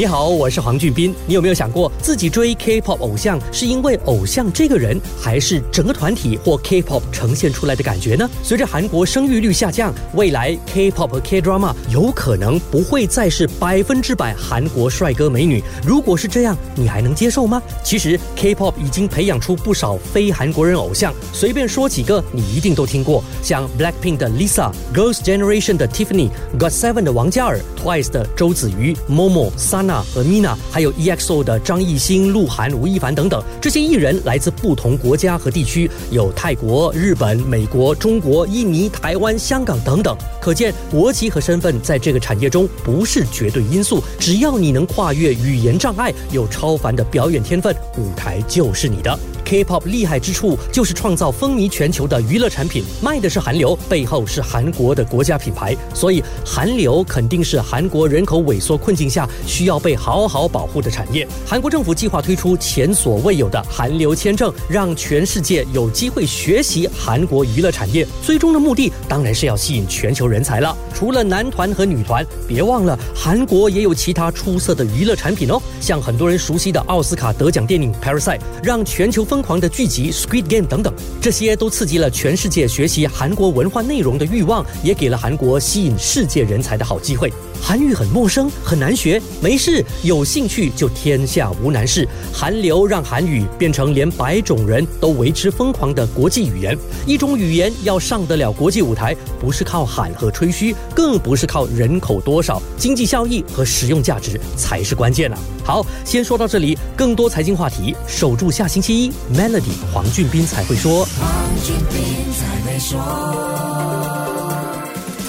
你好，我是黄俊斌。你有没有想过，自己追 K-pop 偶像是因为偶像这个人，还是整个团体或 K-pop 呈现出来的感觉呢？随着韩国生育率下降，未来 K-pop 和 K-drama 有可能不会再是百分之百韩国帅哥美女。如果是这样，你还能接受吗？其实 K-pop 已经培养出不少非韩国人偶像，随便说几个，你一定都听过，像 Blackpink 的 Lisa、Girls Generation 的 Tiffany、GOT7 的王嘉尔、Twice 的周子瑜、Momo、Sana。娜和 Mina，还有 EXO 的张艺兴、鹿晗、吴亦凡等等，这些艺人来自不同国家和地区，有泰国、日本、美国、中国、印尼、台湾、香港等等。可见国籍和身份在这个产业中不是绝对因素，只要你能跨越语言障碍，有超凡的表演天分，舞台就是你的。K-pop 厉害之处就是创造风靡全球的娱乐产品，卖的是韩流，背后是韩国的国家品牌，所以韩流肯定是韩国人口萎缩困境下需要被好好保护的产业。韩国政府计划推出前所未有的韩流签证，让全世界有机会学习韩国娱乐产业。最终的目的当然是要吸引全球人才了。除了男团和女团，别忘了韩国也有其他出色的娱乐产品哦，像很多人熟悉的奥斯卡得奖电影《Parasite》，让全球风。疯狂的剧集《Squid Game》等等，这些都刺激了全世界学习韩国文化内容的欲望，也给了韩国吸引世界人才的好机会。韩语很陌生，很难学，没事，有兴趣就天下无难事。韩流让韩语变成连白种人都为之疯狂的国际语言。一种语言要上得了国际舞台，不是靠喊和吹嘘，更不是靠人口多少，经济效益和实用价值才是关键呢。好，先说到这里，更多财经话题，守住下星期一。Melody 黄俊斌才会说。黄俊斌才会说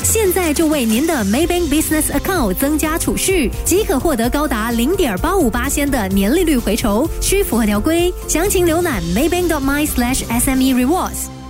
现在就为您的 Maybank Business Account 增加储蓄，即可获得高达零点八五八仙的年利率回酬，需符合条规。详情浏览 maybank.my/sme rewards。